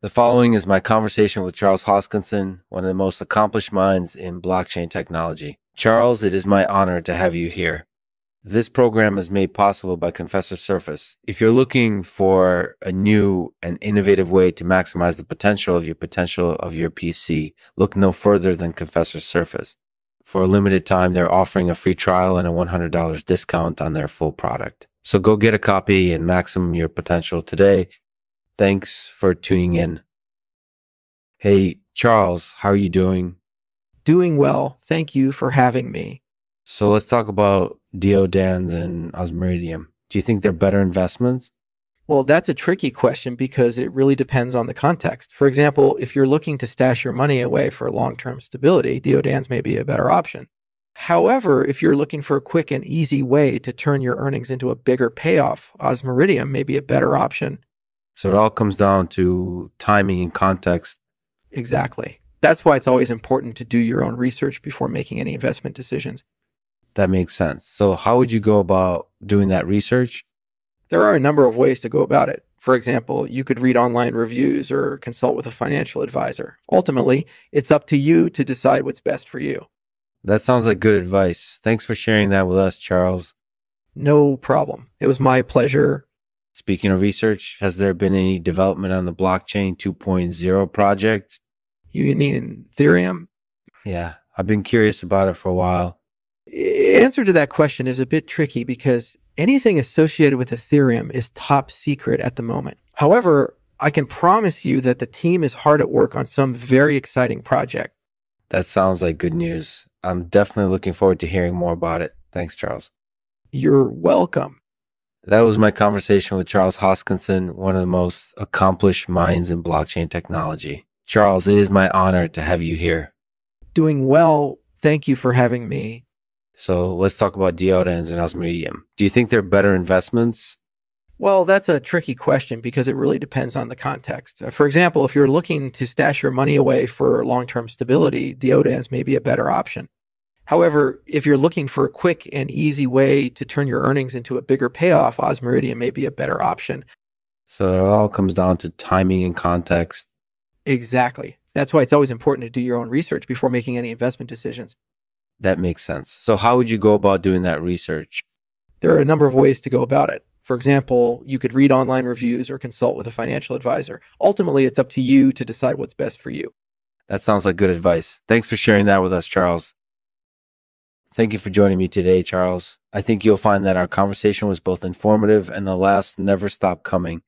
The following is my conversation with Charles Hoskinson, one of the most accomplished minds in blockchain technology. Charles, it is my honor to have you here. This program is made possible by Confessor Surface. If you're looking for a new and innovative way to maximize the potential of your potential of your PC, look no further than Confessor Surface. For a limited time, they're offering a free trial and a $100 discount on their full product. So go get a copy and maximum your potential today Thanks for tuning in. Hey, Charles, how are you doing? Doing well. Thank you for having me. So let's talk about Deodands and Osmiridium. Do you think they're better investments? Well, that's a tricky question because it really depends on the context. For example, if you're looking to stash your money away for long term stability, Deodands may be a better option. However, if you're looking for a quick and easy way to turn your earnings into a bigger payoff, Osmiridium may be a better option. So it all comes down to timing and context. Exactly. That's why it's always important to do your own research before making any investment decisions. That makes sense. So, how would you go about doing that research? There are a number of ways to go about it. For example, you could read online reviews or consult with a financial advisor. Ultimately, it's up to you to decide what's best for you. That sounds like good advice. Thanks for sharing that with us, Charles. No problem. It was my pleasure. Speaking of research, has there been any development on the blockchain 2.0 project? You mean Ethereum? Yeah, I've been curious about it for a while. Answer to that question is a bit tricky because anything associated with Ethereum is top secret at the moment. However, I can promise you that the team is hard at work on some very exciting project. That sounds like good news. I'm definitely looking forward to hearing more about it. Thanks, Charles. You're welcome. That was my conversation with Charles Hoskinson, one of the most accomplished minds in blockchain technology. Charles, it is my honor to have you here. Doing well. Thank you for having me. So let's talk about Deodands and Osmiridium. Do you think they're better investments? Well, that's a tricky question because it really depends on the context. Uh, for example, if you're looking to stash your money away for long term stability, Deodands may be a better option. However, if you're looking for a quick and easy way to turn your earnings into a bigger payoff, Osmiridium may be a better option. So it all comes down to timing and context. Exactly. That's why it's always important to do your own research before making any investment decisions. That makes sense. So how would you go about doing that research? There are a number of ways to go about it. For example, you could read online reviews or consult with a financial advisor. Ultimately, it's up to you to decide what's best for you. That sounds like good advice. Thanks for sharing that with us, Charles. Thank you for joining me today, Charles. I think you'll find that our conversation was both informative and the laughs never stop coming.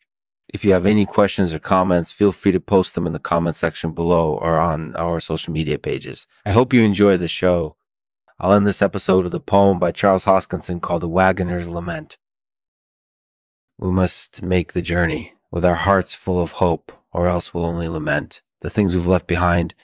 If you have any questions or comments, feel free to post them in the comment section below or on our social media pages. I hope you enjoy the show. I'll end this episode with a poem by Charles Hoskinson called The Wagoner's Lament. We must make the journey with our hearts full of hope, or else we'll only lament the things we've left behind